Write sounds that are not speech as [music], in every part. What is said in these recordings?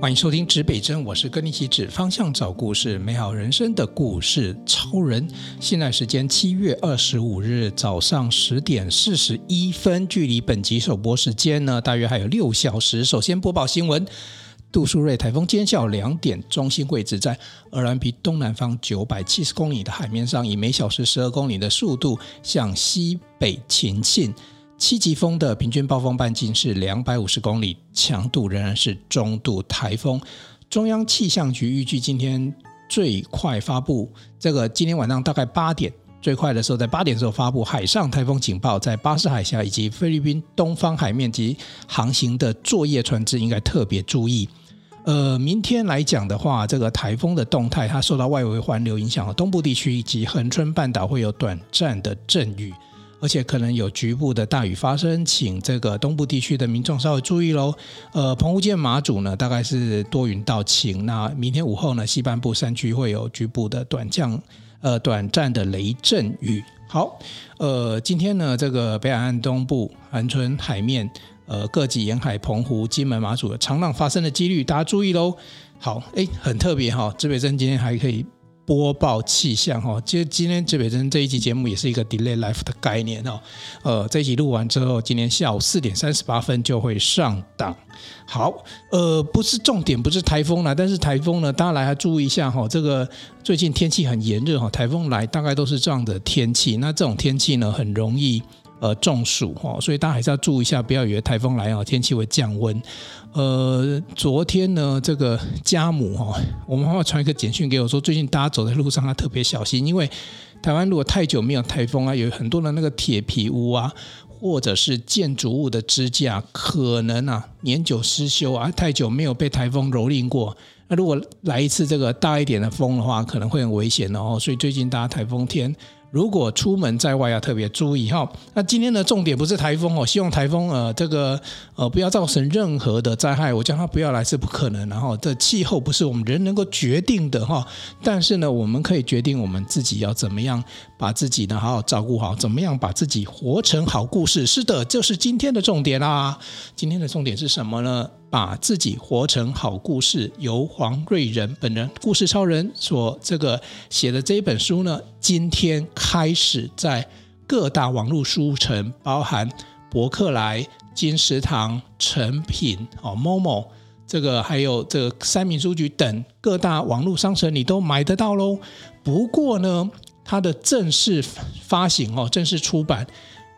欢迎收听指北针，我是跟你一起指方向、找故事、美好人生的故事超人。现在时间七月二十五日早上十点四十一分，距离本集首播时间呢，大约还有六小时。首先播报新闻：杜苏芮台风今天下午两点，中心位置在鹅兰鼻东南方九百七十公里的海面上，以每小时十二公里的速度向西北前进。七级风的平均暴风半径是两百五十公里，强度仍然是中度台风。中央气象局预计今天最快发布这个，今天晚上大概八点，最快的时候在八点的时候发布海上台风警报，在巴士海峡以及菲律宾东方海面及航行的作业船只应该特别注意。呃，明天来讲的话，这个台风的动态它受到外围环流影响，东部地区以及恒春半岛会有短暂的阵雨。而且可能有局部的大雨发生，请这个东部地区的民众稍微注意喽。呃，澎湖、金门、马祖呢，大概是多云到晴。那明天午后呢，西半部山区会有局部的短降，呃，短暂的雷阵雨。好，呃，今天呢，这个北海岸东部、恒春海面，呃，各级沿海、澎湖、金门、马祖的长浪发生的几率，大家注意喽。好，哎，很特别哈，指北针今天还可以。播报气象哈，其实今天指北针这一期节目也是一个 delay life 的概念哦。呃，这一集录完之后，今天下午四点三十八分就会上档。好，呃，不是重点，不是台风啦，但是台风呢，大家来还注意一下哈。这个最近天气很炎热哈，台风来大概都是这样的天气。那这种天气呢，很容易。呃，中暑哈，所以大家还是要注意一下，不要以为台风来哦，天气会降温。呃，昨天呢，这个家母哈，我妈妈传一个简讯给我说，最近大家走在路上要特别小心，因为台湾如果太久没有台风啊，有很多的那个铁皮屋啊，或者是建筑物的支架，可能啊年久失修啊，太久没有被台风蹂躏过，那如果来一次这个大一点的风的话，可能会很危险哦。所以最近大家台风天。如果出门在外要特别注意哈。那今天的重点不是台风哦，希望台风呃这个呃不要造成任何的灾害，我叫它不要来是不可能。然后这气候不是我们人能够决定的哈，但是呢，我们可以决定我们自己要怎么样把自己呢好好照顾好，怎么样把自己活成好故事。是的，就是今天的重点啦。今天的重点是什么呢？把自己活成好故事，由黄瑞仁本人故事超人所这个写的这一本书呢，今天开始在各大网络书城，包含博客来、金石堂、诚品、哦 Momo，这个还有这个三民书局等各大网络商城，你都买得到喽。不过呢，它的正式发行哦，正式出版。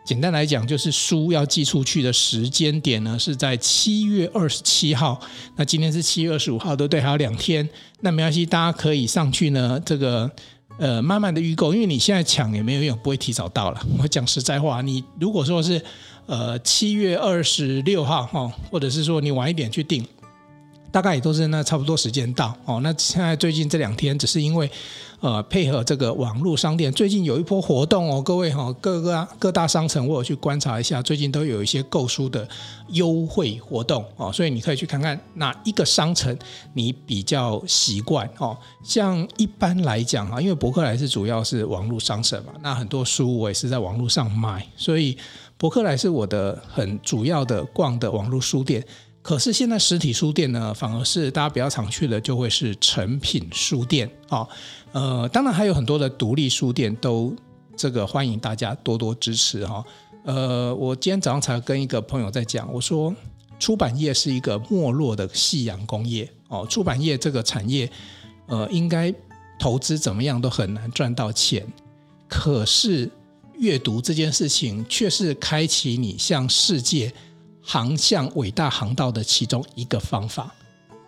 简单来讲，就是书要寄出去的时间点呢，是在七月二十七号。那今天是七月二十五号，对不对？还有两天。那没关系，大家可以上去呢，这个呃，慢慢的预购，因为你现在抢也没有用，不会提早到了。我讲实在话，你如果说是呃七月二十六号哈，或者是说你晚一点去订。大概也都是那差不多时间到哦。那现在最近这两天，只是因为呃配合这个网络商店，最近有一波活动哦，各位哈，各个各大商城我有去观察一下，最近都有一些购书的优惠活动哦，所以你可以去看看哪一个商城你比较习惯哦。像一般来讲啊，因为博客来是主要是网络商城嘛，那很多书我也是在网络上买，所以博客来是我的很主要的逛的网络书店。可是现在实体书店呢，反而是大家比较常去的，就会是成品书店啊。呃，当然还有很多的独立书店，都这个欢迎大家多多支持哈。呃，我今天早上才跟一个朋友在讲，我说出版业是一个没落的夕阳工业哦，出版业这个产业，呃，应该投资怎么样都很难赚到钱。可是阅读这件事情，却是开启你向世界。航向伟大航道的其中一个方法，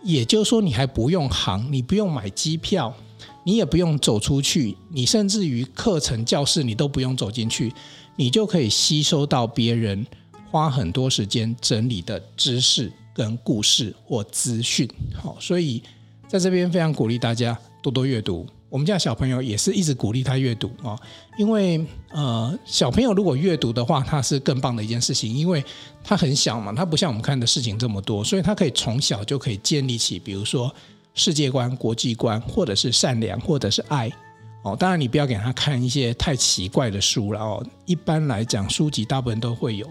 也就是说，你还不用航，你不用买机票，你也不用走出去，你甚至于课程教室你都不用走进去，你就可以吸收到别人花很多时间整理的知识跟故事或资讯。好，所以在这边非常鼓励大家多多阅读。我们家小朋友也是一直鼓励他阅读啊，因为呃，小朋友如果阅读的话，他是更棒的一件事情，因为他很小嘛，他不像我们看的事情这么多，所以他可以从小就可以建立起，比如说世界观、国际观，或者是善良，或者是爱哦。当然，你不要给他看一些太奇怪的书了哦。一般来讲，书籍大部分都会有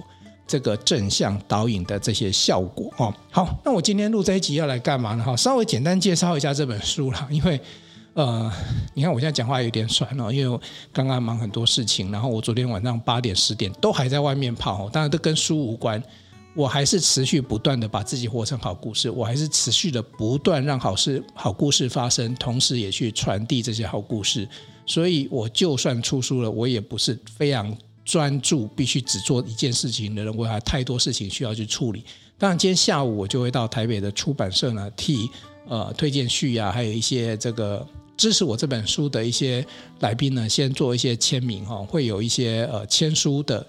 这个正向导引的这些效果哦。好，那我今天录这一集要来干嘛呢？哈，稍微简单介绍一下这本书啦，因为呃，你看我现在讲话有点酸哦，因为我刚刚忙很多事情，然后我昨天晚上八点十点都还在外面跑，当然都跟书无关。我还是持续不断的把自己活成好故事，我还是持续的不断让好事、好故事发生，同时也去传递这些好故事。所以，我就算出书了，我也不是非常专注，必须只做一件事情的人。我还有太多事情需要去处理。当然，今天下午我就会到台北的出版社呢，替呃推荐序啊，还有一些这个支持我这本书的一些来宾呢，先做一些签名哈，会有一些呃签书的。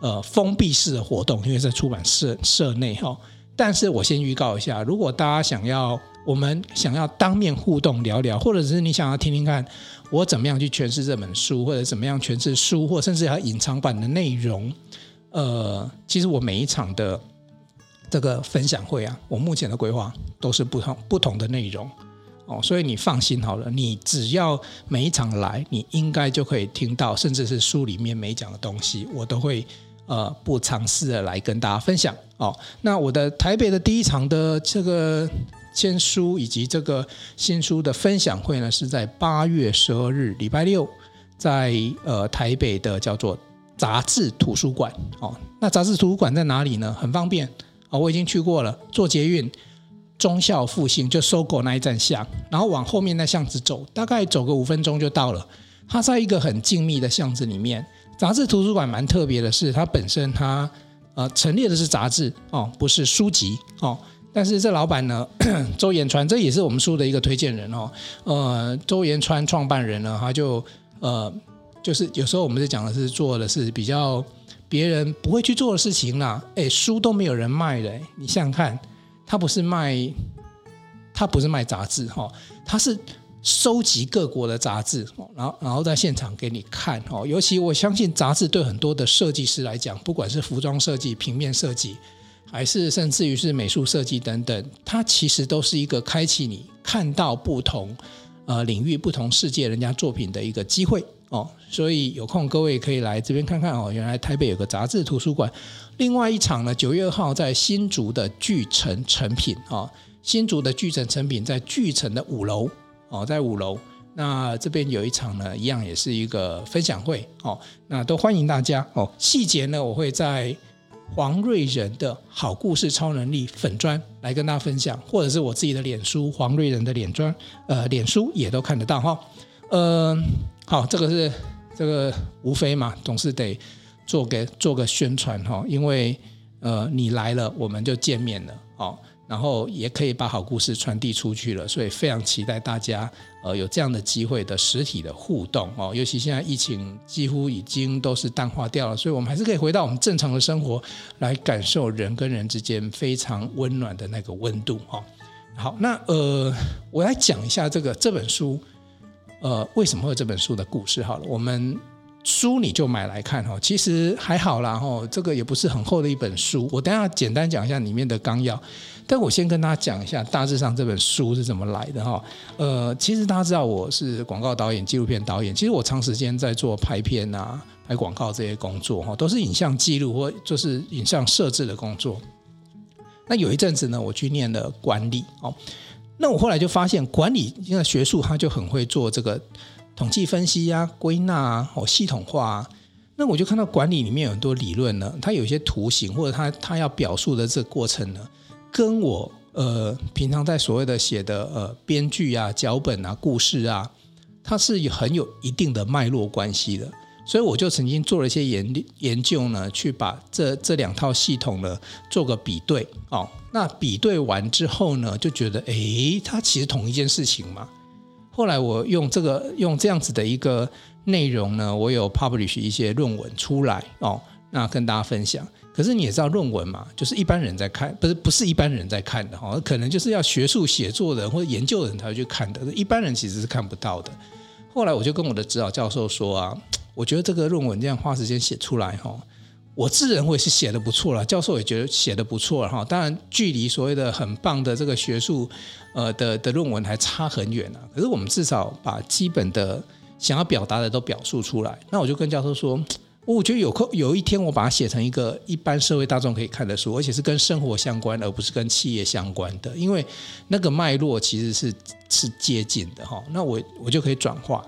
呃，封闭式的活动，因为在出版社社内哈。但是我先预告一下，如果大家想要我们想要当面互动聊聊，或者是你想要听听看我怎么样去诠释这本书，或者怎么样诠释书，或甚至还有隐藏版的内容，呃，其实我每一场的这个分享会啊，我目前的规划都是不同不同的内容哦，所以你放心好了，你只要每一场来，你应该就可以听到，甚至是书里面没讲的东西，我都会。呃，不尝试的来跟大家分享哦。那我的台北的第一场的这个签书以及这个新书的分享会呢，是在八月十二日礼拜六，在呃台北的叫做杂志图书馆哦。那杂志图书馆在哪里呢？很方便哦，我已经去过了，坐捷运忠孝复兴就 SOGO 那一站下，然后往后面那巷子走，大概走个五分钟就到了。它在一个很静谧的巷子里面。杂志图书馆蛮特别的是，它本身它呃陈列的是杂志哦，不是书籍哦。但是这老板呢，[clears throat] 周延川，这也是我们书的一个推荐人哦。呃，周延川创办人呢，他就呃就是有时候我们就讲的是做的是比较别人不会去做的事情啦。哎，书都没有人卖的，你想想看，他不是卖他不是卖杂志哈，他是。收集各国的杂志，然后然后在现场给你看哦。尤其我相信杂志对很多的设计师来讲，不管是服装设计、平面设计，还是甚至于是美术设计等等，它其实都是一个开启你看到不同呃领域、不同世界人家作品的一个机会哦。所以有空各位可以来这边看看哦。原来台北有个杂志图书馆。另外一场呢，九月二号在新竹的巨城成品啊，新竹的巨城成品在巨城的五楼。哦，在五楼，那这边有一场呢，一样也是一个分享会哦，那都欢迎大家哦。细节呢，我会在黄瑞仁的好故事超能力粉专来跟大家分享，或者是我自己的脸书黄瑞仁的脸专，呃，脸书也都看得到哈、哦。呃，好，这个是这个无非嘛，总是得做个做个宣传哈、哦，因为呃，你来了，我们就见面了哦。然后也可以把好故事传递出去了，所以非常期待大家呃有这样的机会的实体的互动哦。尤其现在疫情几乎已经都是淡化掉了，所以我们还是可以回到我们正常的生活，来感受人跟人之间非常温暖的那个温度哈。好，那呃，我来讲一下这个这本书，呃，为什么会有这本书的故事？好了，我们。书你就买来看哈，其实还好啦哈，这个也不是很厚的一本书。我等下简单讲一下里面的纲要，但我先跟大家讲一下大致上这本书是怎么来的哈。呃，其实大家知道我是广告导演、纪录片导演，其实我长时间在做拍片啊、拍广告这些工作哈，都是影像记录或就是影像摄制的工作。那有一阵子呢，我去念了管理哦，那我后来就发现管理因为学术，他就很会做这个。统计分析呀、啊、归纳啊、哦、系统化啊，那我就看到管理里面有很多理论呢，它有一些图形或者它它要表述的这个过程呢，跟我呃平常在所谓的写的呃编剧啊、脚本啊、故事啊，它是很有一定的脉络关系的，所以我就曾经做了一些研研究呢，去把这这两套系统呢做个比对哦，那比对完之后呢，就觉得诶，它其实同一件事情嘛。后来我用这个用这样子的一个内容呢，我有 publish 一些论文出来哦，那跟大家分享。可是你也知道论文嘛，就是一般人在看，不是不是一般人在看的哈，可能就是要学术写作的或者研究人才会去看的，一般人其实是看不到的。后来我就跟我的指导教授说啊，[tsk] 我觉得这个论文这样花时间写出来哈。我自认为是写的不错了，教授也觉得写的不错了哈。当然，距离所谓的很棒的这个学术呃的的论文还差很远呢。可是我们至少把基本的想要表达的都表述出来。那我就跟教授说，[tsk] 我觉得有空有一天我把它写成一个一般社会大众可以看的书，而且是跟生活相关，而不是跟企业相关的，因为那个脉络其实是是接近的哈。那我我就可以转化。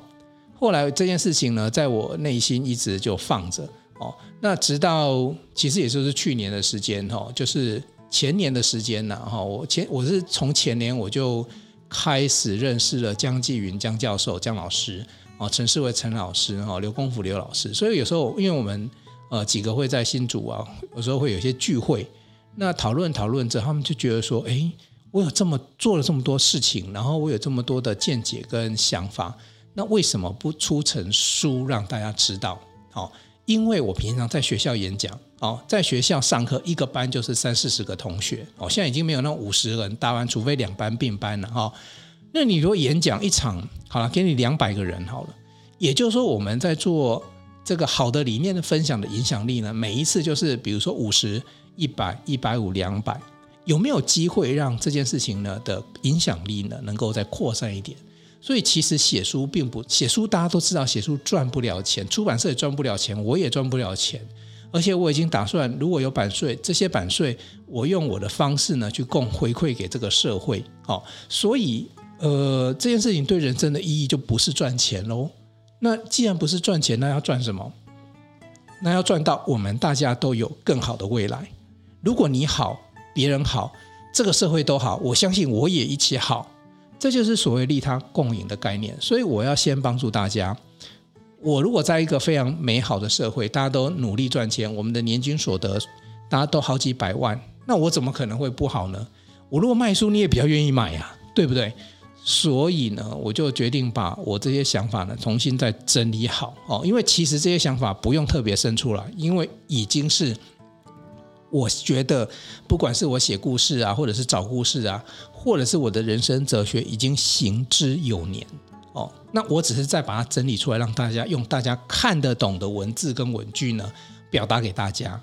后来这件事情呢，在我内心一直就放着哦。那直到其实也就是去年的时间哈，就是前年的时间呢哈。我前我是从前年我就开始认识了江继云江教授江老师哦，陈世伟陈老师哈，刘功夫刘老师。所以有时候因为我们呃几个会在新竹啊，有时候会有些聚会，那讨论讨论着，他们就觉得说，哎，我有这么做了这么多事情，然后我有这么多的见解跟想法。那为什么不出成书让大家知道？哦，因为我平常在学校演讲，哦，在学校上课，一个班就是三四十个同学，哦，现在已经没有那五十人大班，除非两班并班了，哈、哦。那你如果演讲一场，好了，给你两百个人好了，也就是说我们在做这个好的理念的分享的影响力呢，每一次就是比如说五十、一百、一百五、两百，有没有机会让这件事情呢的影响力呢能够再扩散一点？所以其实写书并不写书，大家都知道写书赚不了钱，出版社也赚不了钱，我也赚不了钱。而且我已经打算，如果有版税，这些版税我用我的方式呢去供回馈给这个社会。好，所以呃这件事情对人生的意义就不是赚钱喽。那既然不是赚钱，那要赚什么？那要赚到我们大家都有更好的未来。如果你好，别人好，这个社会都好，我相信我也一起好。这就是所谓利他共赢的概念，所以我要先帮助大家。我如果在一个非常美好的社会，大家都努力赚钱，我们的年均所得大家都好几百万，那我怎么可能会不好呢？我如果卖书，你也比较愿意买呀，对不对？所以呢，我就决定把我这些想法呢重新再整理好哦，因为其实这些想法不用特别生出来，因为已经是。我觉得，不管是我写故事啊，或者是找故事啊，或者是我的人生哲学，已经行之有年哦。那我只是再把它整理出来，让大家用大家看得懂的文字跟文句呢，表达给大家。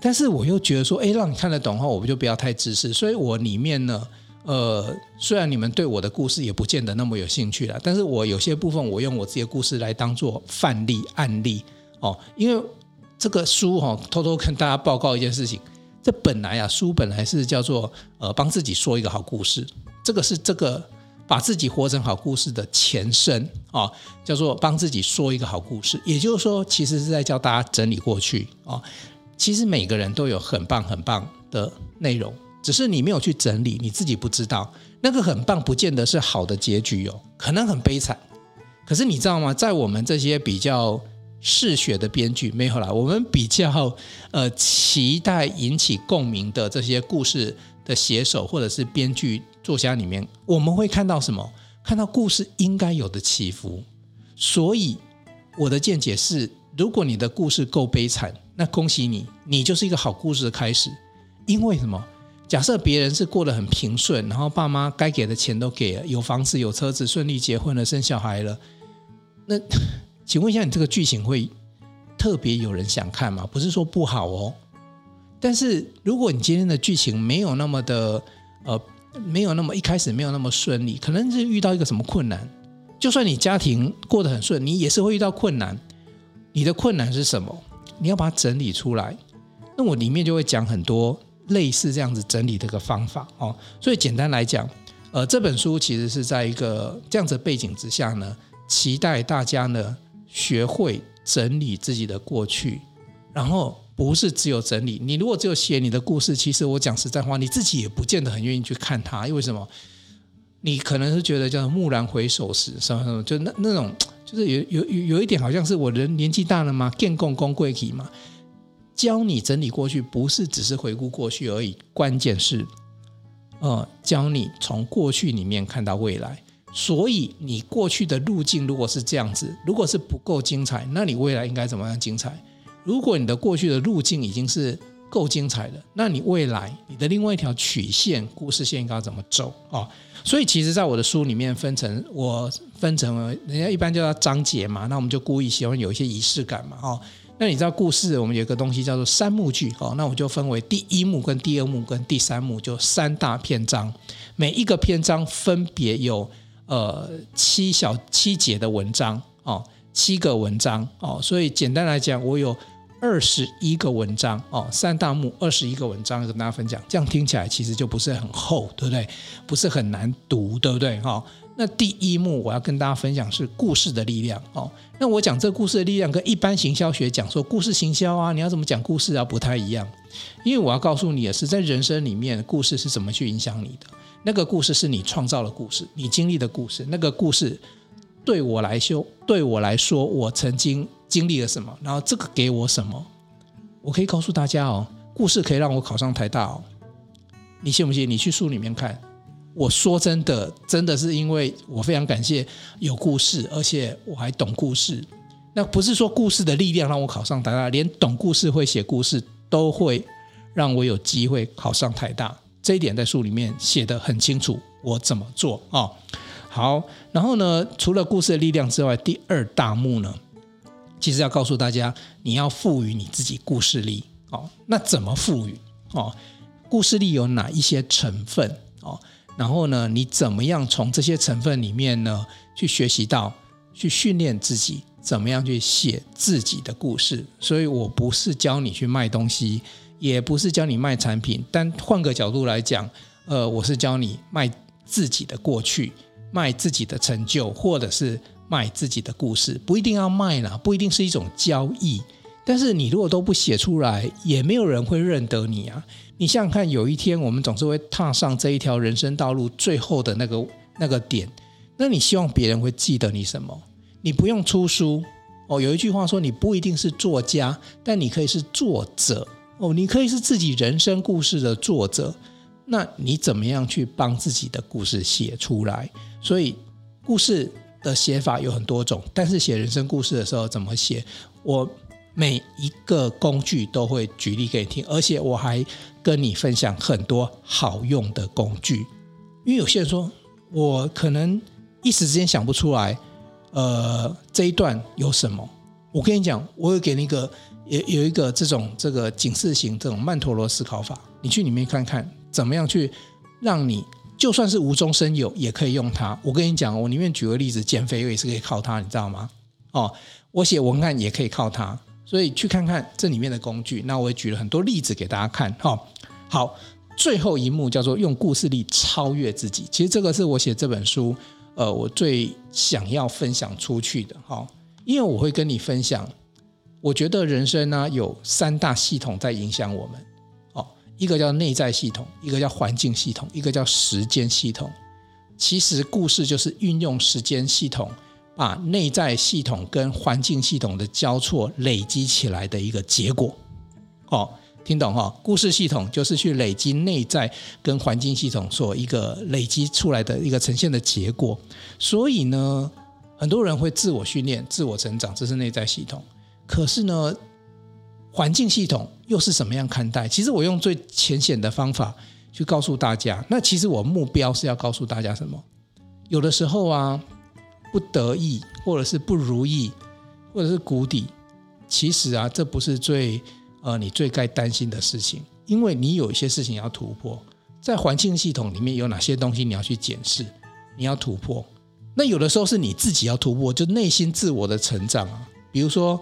但是我又觉得说，哎，让你看得懂的话，我们就不要太自私。所以我里面呢，呃，虽然你们对我的故事也不见得那么有兴趣了，但是我有些部分，我用我自己的故事来当做范例案例哦，因为。这个书哈，偷偷跟大家报告一件事情，这本来啊，书本来是叫做呃，帮自己说一个好故事，这个是这个把自己活成好故事的前身啊，叫做帮自己说一个好故事。也就是说，其实是在教大家整理过去啊。其实每个人都有很棒很棒的内容，只是你没有去整理，你自己不知道。那个很棒，不见得是好的结局哦，可能很悲惨。可是你知道吗？在我们这些比较。嗜血的编剧没有啦，我们比较呃期待引起共鸣的这些故事的写手或者是编剧作家里面，我们会看到什么？看到故事应该有的起伏。所以我的见解是，如果你的故事够悲惨，那恭喜你，你就是一个好故事的开始。因为什么？假设别人是过得很平顺，然后爸妈该给的钱都给了，有房子有车子，顺利结婚了，生小孩了，那。[laughs] 请问一下，你这个剧情会特别有人想看吗？不是说不好哦，但是如果你今天的剧情没有那么的呃，没有那么一开始没有那么顺利，可能是遇到一个什么困难。就算你家庭过得很顺，你也是会遇到困难。你的困难是什么？你要把它整理出来。那我里面就会讲很多类似这样子整理的一个方法哦。所以简单来讲，呃，这本书其实是在一个这样子背景之下呢，期待大家呢。学会整理自己的过去，然后不是只有整理。你如果只有写你的故事，其实我讲实在话，你自己也不见得很愿意去看它。因为什么？你可能是觉得叫蓦然回首时，什么什么，就那那种，就是有有有有一点，好像是我人年纪大了嘛，见公公贵体嘛。教你整理过去，不是只是回顾过去而已，关键是，呃，教你从过去里面看到未来。所以你过去的路径如果是这样子，如果是不够精彩，那你未来应该怎么样精彩？如果你的过去的路径已经是够精彩的，那你未来你的另外一条曲线、故事线应该怎么走啊、哦？所以其实，在我的书里面分成，我分成人家一般叫它章节嘛，那我们就故意喜欢有一些仪式感嘛，哦，那你知道故事我们有一个东西叫做三幕剧哦，那我就分为第一幕、跟第二幕、跟第三幕，就三大篇章，每一个篇章分别有。呃，七小七节的文章哦，七个文章哦，所以简单来讲，我有二十一个文章哦，三大目二十一个文章跟大家分享，这样听起来其实就不是很厚，对不对？不是很难读，对不对？哈、哦，那第一幕我要跟大家分享是故事的力量哦。那我讲这故事的力量跟一般行销学讲说故事行销啊，你要怎么讲故事啊，不太一样，因为我要告诉你的是，在人生里面，故事是怎么去影响你的。那个故事是你创造的故事，你经历的故事。那个故事对我来说，对我来说，我曾经经历了什么，然后这个给我什么？我可以告诉大家哦，故事可以让我考上台大哦。你信不信？你去书里面看。我说真的，真的是因为我非常感谢有故事，而且我还懂故事。那不是说故事的力量让我考上台大，连懂故事、会写故事都会让我有机会考上台大。这一点在书里面写得很清楚，我怎么做啊、好，然后呢，除了故事的力量之外，第二大幕呢，其实要告诉大家，你要赋予你自己故事力哦。那怎么赋予哦？故事力有哪一些成分哦？然后呢，你怎么样从这些成分里面呢，去学习到，去训练自己，怎么样去写自己的故事？所以我不是教你去卖东西。也不是教你卖产品，但换个角度来讲，呃，我是教你卖自己的过去，卖自己的成就，或者是卖自己的故事，不一定要卖啦，不一定是一种交易。但是你如果都不写出来，也没有人会认得你啊。你想想看，有一天我们总是会踏上这一条人生道路最后的那个那个点，那你希望别人会记得你什么？你不用出书哦。有一句话说，你不一定是作家，但你可以是作者。哦，你可以是自己人生故事的作者，那你怎么样去帮自己的故事写出来？所以故事的写法有很多种，但是写人生故事的时候怎么写？我每一个工具都会举例给你听，而且我还跟你分享很多好用的工具。因为有些人说我可能一时之间想不出来，呃，这一段有什么？我跟你讲，我会给你一个。有有一个这种这个警示型这种曼陀罗思考法，你去里面看看怎么样去让你就算是无中生有也可以用它。我跟你讲，我里面举个例子，减肥我也是可以靠它，你知道吗？哦，我写文案也可以靠它，所以去看看这里面的工具。那我也举了很多例子给大家看。哦，好，最后一幕叫做用故事力超越自己。其实这个是我写这本书，呃，我最想要分享出去的。哈，因为我会跟你分享。我觉得人生呢，有三大系统在影响我们，哦，一个叫内在系统，一个叫环境系统，一个叫时间系统。其实故事就是运用时间系统，把内在系统跟环境系统的交错累积起来的一个结果。哦，听懂哈？故事系统就是去累积内在跟环境系统所一个累积出来的一个呈现的结果。所以呢，很多人会自我训练、自我成长，这是内在系统。可是呢，环境系统又是什么样看待？其实我用最浅显的方法去告诉大家。那其实我目标是要告诉大家什么？有的时候啊，不得意，或者是不如意，或者是谷底，其实啊，这不是最呃你最该担心的事情，因为你有一些事情要突破。在环境系统里面有哪些东西你要去检视，你要突破。那有的时候是你自己要突破，就内心自我的成长啊，比如说。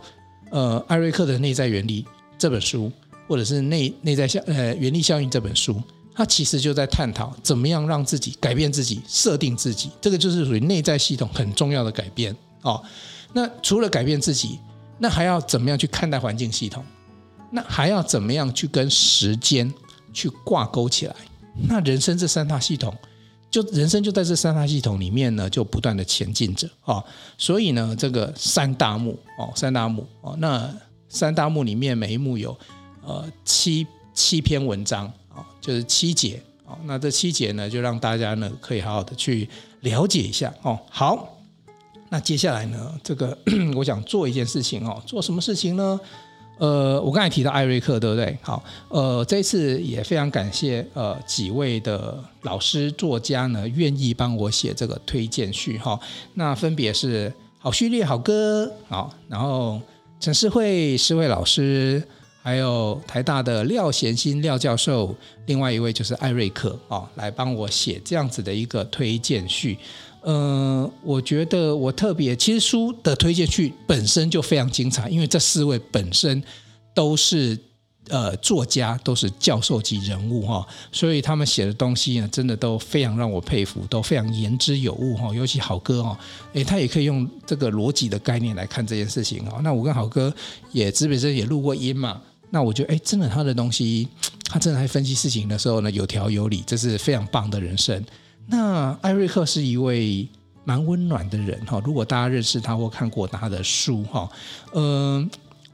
呃，艾瑞克的内在原理这本书，或者是内内在效呃原力效应这本书，它其实就在探讨怎么样让自己改变自己，设定自己，这个就是属于内在系统很重要的改变哦。那除了改变自己，那还要怎么样去看待环境系统？那还要怎么样去跟时间去挂钩起来？那人生这三大系统。就人生就在这三大系统里面呢，就不断的前进着啊，所以呢，这个三大幕哦，三大幕哦，那三大幕里面每一幕有呃七七篇文章就是七节啊，那这七节呢，就让大家呢可以好好的去了解一下哦。好，那接下来呢，这个 [clears throat] 我想做一件事情哦，做什么事情呢？呃，我刚才提到艾瑞克，对不对？好，呃，这一次也非常感谢呃几位的老师作家呢，愿意帮我写这个推荐序哈。那分别是好序列好哥，好，然后陈世慧诗慧老师，还有台大的廖贤新廖教授，另外一位就是艾瑞克啊，来帮我写这样子的一个推荐序。呃，我觉得我特别，其实书的推荐序本身就非常精彩，因为这四位本身都是。呃，作家都是教授级人物哈，所以他们写的东西呢，真的都非常让我佩服，都非常言之有物哈。尤其好哥哈，诶，他也可以用这个逻辑的概念来看这件事情哈。那我跟好哥也基本上也录过音嘛，那我觉得诶，真的他的东西，[tsk] 他真的在分析事情的时候呢，有条有理，这是非常棒的人生。那艾瑞克是一位蛮温暖的人哈，如果大家认识他或看过他的书哈，嗯。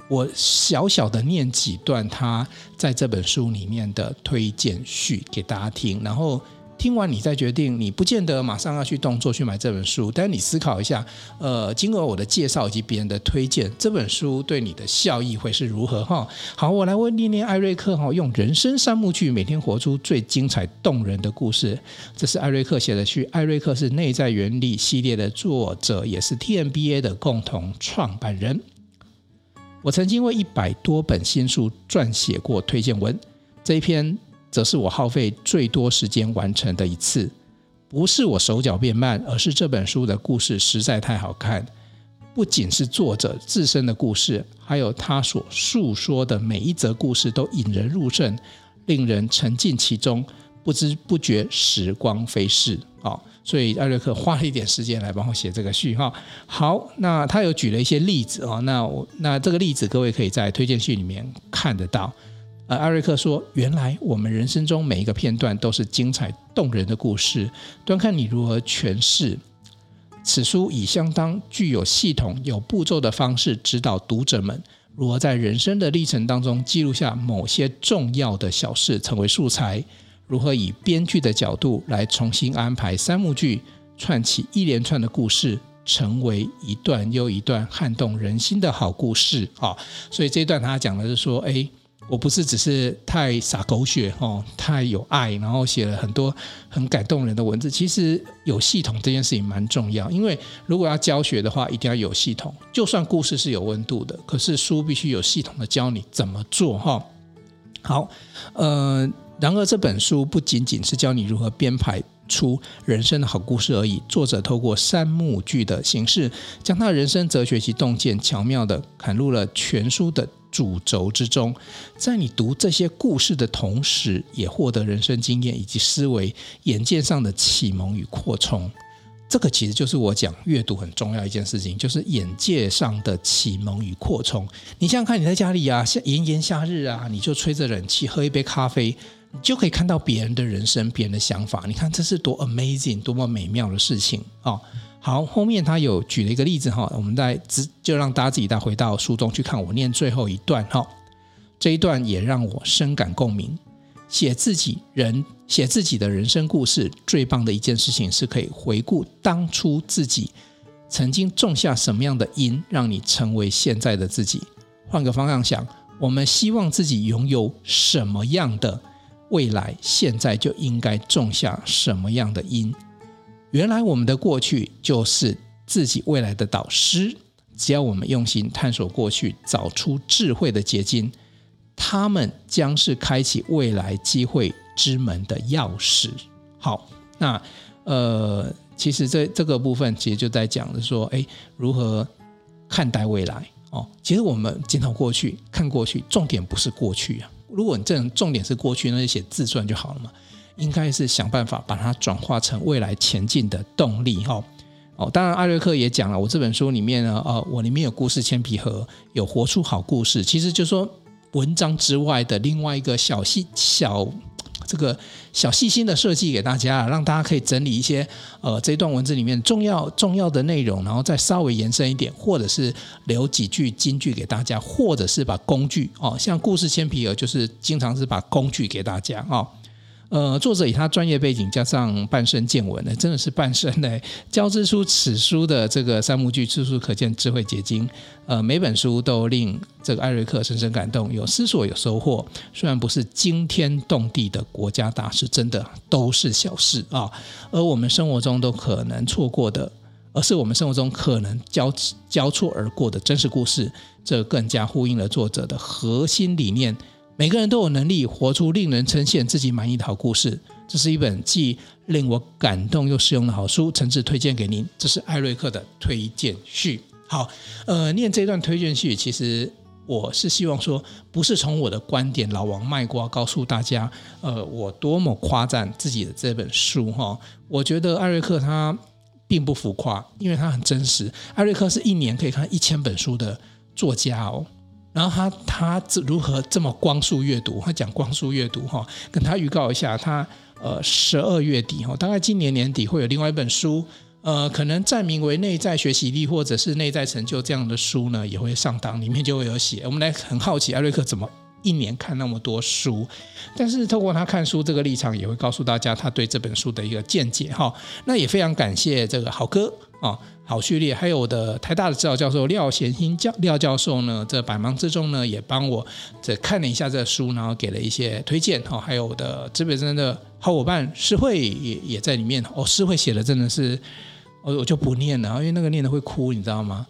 我小小的念几段他在这本书里面的推荐序给大家听，然后听完你再决定。你不见得马上要去动作去买这本书，但是你思考一下，呃，经过我的介绍以及别人的推荐，这本书对你的效益会是如何？哈，好，我来问念念艾瑞克哈，用人生三幕剧每天活出最精彩动人的故事。这是艾瑞克写的序。艾瑞克是内在原理系列的作者，也是 TMBA 的共同创办人。我曾经为一百多本新书撰写过推荐文，这一篇则是我耗费最多时间完成的一次。不是我手脚变慢，而是这本书的故事实在太好看。不仅是作者自身的故事，还有他所述说的每一则故事都引人入胜，令人沉浸其中，不知不觉时光飞逝。啊。所以艾瑞克花了一点时间来帮我写这个序哈。好，那他有举了一些例子啊。那我那这个例子各位可以在推荐序里面看得到。呃，艾瑞克说，原来我们人生中每一个片段都是精彩动人的故事，端看你如何诠释。此书以相当具有系统、有步骤的方式指导读者们如何在人生的历程当中记录下某些重要的小事，成为素材。如何以编剧的角度来重新安排三幕剧，串起一连串的故事，成为一段又一段撼动人心的好故事啊！所以这一段他讲的是说，哎，我不是只是太洒狗血哦，太有爱，然后写了很多很感动人的文字。其实有系统这件事情蛮重要，因为如果要教学的话，一定要有系统。就算故事是有温度的，可是书必须有系统的教你怎么做哈。好，呃。然而，这本书不仅仅是教你如何编排出人生的好故事而已。作者透过三幕剧的形式，将他人生哲学及洞见巧妙地砍入了全书的主轴之中。在你读这些故事的同时，也获得人生经验以及思维眼界上的启蒙与扩充。这个其实就是我讲阅读很重要一件事情，就是眼界上的启蒙与扩充。你想想看，你在家里啊，炎炎夏日啊，你就吹着冷气，喝一杯咖啡。你就可以看到别人的人生，别人的想法。你看这是多 amazing，多么美妙的事情哦。好，后面他有举了一个例子哈，我们再就让大家自己再回到书中去看。我念最后一段哈，这一段也让我深感共鸣。写自己人，写自己的人生故事，最棒的一件事情是可以回顾当初自己曾经种下什么样的因，让你成为现在的自己。换个方向想，我们希望自己拥有什么样的？未来现在就应该种下什么样的因？原来我们的过去就是自己未来的导师。只要我们用心探索过去，找出智慧的结晶，他们将是开启未来机会之门的钥匙。好，那呃，其实这这个部分其实就在讲的说，哎，如何看待未来？哦，其实我们检讨过去，看过去，重点不是过去啊。如果你这重点是过去，那就写自传就好了嘛。应该是想办法把它转化成未来前进的动力哈。哦，当然艾瑞克也讲了，我这本书里面呢，呃，我里面有故事铅笔盒，有活出好故事。其实就是说文章之外的另外一个小细小。这个小细心的设计给大家，让大家可以整理一些呃这段文字里面重要重要的内容，然后再稍微延伸一点，或者是留几句金句给大家，或者是把工具哦，像故事铅笔盒就是经常是把工具给大家哦。呃，作者以他专业背景加上半生见闻呢，真的是半生呢，[laughs] 交织出此书的这个三幕剧，处处可见智慧结晶。呃，每本书都令这个艾瑞克深深感动，有思索，有收获。虽然不是惊天动地的国家大事，真的都是小事啊。而我们生活中都可能错过的，而是我们生活中可能交交错而过的真实故事，这更加呼应了作者的核心理念。每个人都有能力活出令人称羡、自己满意的好故事，这是一本既令我感动又实用的好书，诚挚推荐给您。这是艾瑞克的推荐序。好，呃，念这段推荐序，其实我是希望说，不是从我的观点老王卖瓜，告诉大家，呃，我多么夸赞自己的这本书哈。我觉得艾瑞克他并不浮夸，因为他很真实。艾瑞克是一年可以看一千本书的作家哦。然后他他这如何这么光速阅读？他讲光速阅读哈，跟他预告一下，他呃十二月底哈，大概今年年底会有另外一本书，呃，可能暂名为内在学习力或者是内在成就这样的书呢，也会上档，里面就会有写。我们来很好奇艾瑞克怎么一年看那么多书，但是透过他看书这个立场，也会告诉大家他对这本书的一个见解哈。那也非常感谢这个好哥啊。好序列，还有我的台大的指导教授廖贤兴教廖教授呢，这百忙之中呢，也帮我这看了一下这书，然后给了一些推荐哈。还有我的资本真的好伙伴诗慧也也在里面哦。诗慧写的真的是，我我就不念了，因为那个念的会哭，你知道吗？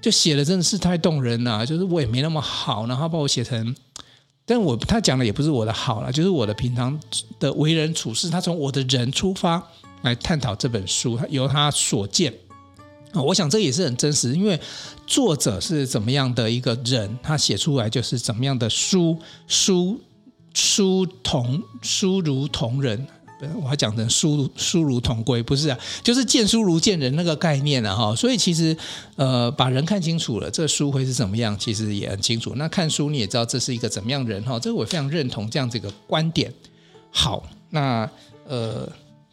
就写的真的是太动人了，就是我也没那么好，然后把我写成，但我他讲的也不是我的好了，就是我的平常的为人处事，他从我的人出发来探讨这本书，由他所见。我想这也是很真实，因为作者是怎么样的一个人，他写出来就是怎么样的书，书书同书如同人，我还讲成书书如同归，不是啊，就是见书如见人那个概念啊哈。所以其实呃，把人看清楚了，这书会是怎么样，其实也很清楚。那看书你也知道这是一个怎么样人哈，这个我非常认同这样子一个观点。好，那呃。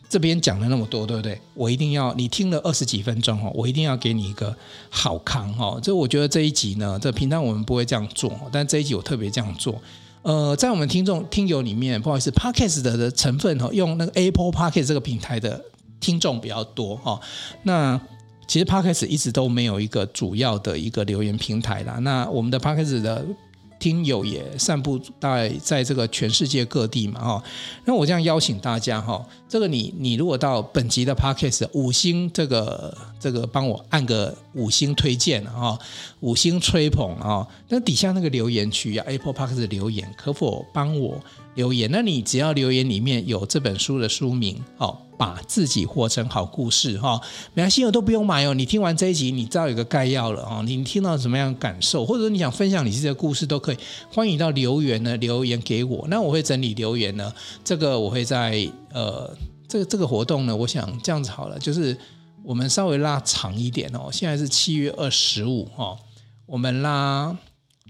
这边讲了那么多，对不对？我一定要你听了二十几分钟哦，我一定要给你一个好康哦。这我觉得这一集呢，这平常我们不会这样做，但这一集我特别这样做。呃，在我们听众听友里面，不好意思，Podcast 的成分哈，用那个 Apple Podcast 这个平台的听众比较多哈。那其实 Podcast 一直都没有一个主要的一个留言平台啦。那我们的 Podcast 的。听友也散布在在这个全世界各地嘛哈，那我这样邀请大家哈，这个你你如果到本集的 Podcast 五星这个这个帮我按个五星推荐啊，五星吹捧啊，那底下那个留言区啊 Apple Podcast 留言可否帮我？留言，那你只要留言里面有这本书的书名，哦，把自己活成好故事，哈，没关系，我都不用买哦。你听完这一集，你知道有个概要了，哦，你听到什么样的感受，或者说你想分享你自己的故事都可以，欢迎到留言呢留言给我，那我会整理留言呢，这个我会在呃，这个这个活动呢，我想这样子好了，就是我们稍微拉长一点哦，现在是七月二十五，哈，我们拉。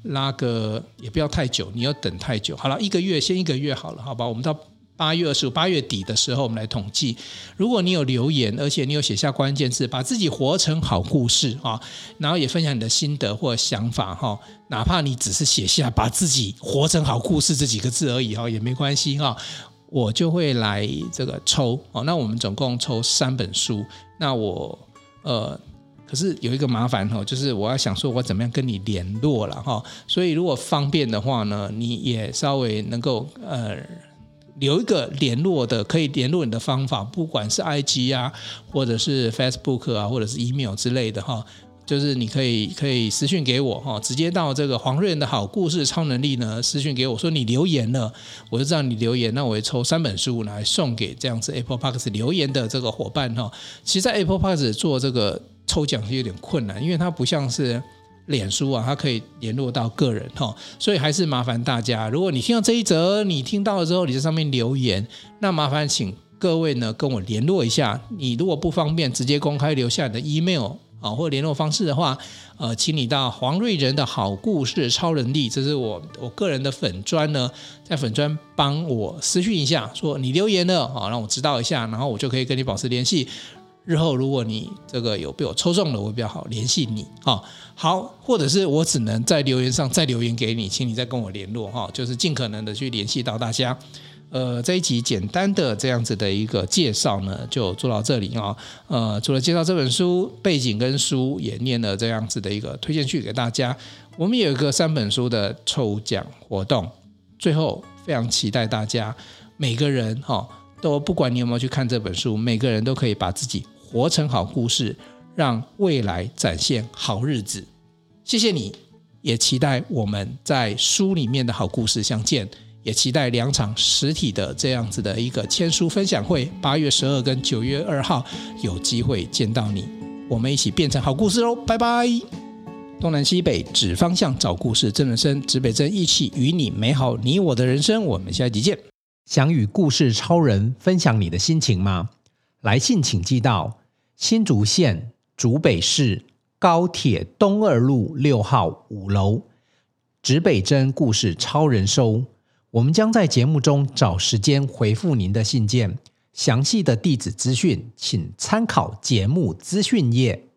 拉个也不要太久，你要等太久。好了，一个月先一个月好了，好吧？我们到八月二十五，八月底的时候，我们来统计。如果你有留言，而且你有写下关键字，把自己活成好故事啊，然后也分享你的心得或想法哈，哪怕你只是写下把自己活成好故事这几个字而已哈，也没关系哈，我就会来这个抽哦。那我们总共抽三本书，那我呃。可是有一个麻烦哈，就是我要想说我怎么样跟你联络了哈，所以如果方便的话呢，你也稍微能够呃留一个联络的可以联络你的方法，不管是 IG 啊，或者是 Facebook 啊，或者是 email 之类的哈，就是你可以可以私讯给我哈，直接到这个黄瑞仁的好故事超能力呢私讯给我说你留言了，我就知道你留言，那我会抽三本书来送给这样子 Apple Parks 留言的这个伙伴哈。其实，在 Apple Parks 做这个。抽奖是有点困难，因为它不像是脸书啊，它可以联络到个人哈，所以还是麻烦大家。如果你听到这一则，你听到了之后，你在上面留言，那麻烦请各位呢跟我联络一下。你如果不方便直接公开留下你的 email 啊或联络方式的话，呃，请你到黄瑞仁的好故事超能力，这是我我个人的粉专呢，在粉专帮我私讯一下，说你留言了啊，让我知道一下，然后我就可以跟你保持联系。日后如果你这个有被我抽中了，我比较好联系你哈。好，或者是我只能在留言上再留言给你，请你再跟我联络哈，就是尽可能的去联系到大家。呃，这一集简单的这样子的一个介绍呢，就做到这里啊。呃，除了介绍这本书背景跟书，也念了这样子的一个推荐序给大家。我们有一个三本书的抽奖活动，最后非常期待大家每个人哈，都不管你有没有去看这本书，每个人都可以把自己。活成好故事，让未来展现好日子。谢谢你，也期待我们在书里面的好故事相见。也期待两场实体的这样子的一个签书分享会，八月十二跟九月二号有机会见到你，我们一起变成好故事喽！拜拜。东南西北指方向，找故事，真人生，指北针一起与你美好你我的人生。我们下一集见。想与故事超人分享你的心情吗？来信请寄到新竹县竹北市高铁东二路六号五楼，指北针故事超人收。我们将在节目中找时间回复您的信件，详细的地址资讯请参考节目资讯页。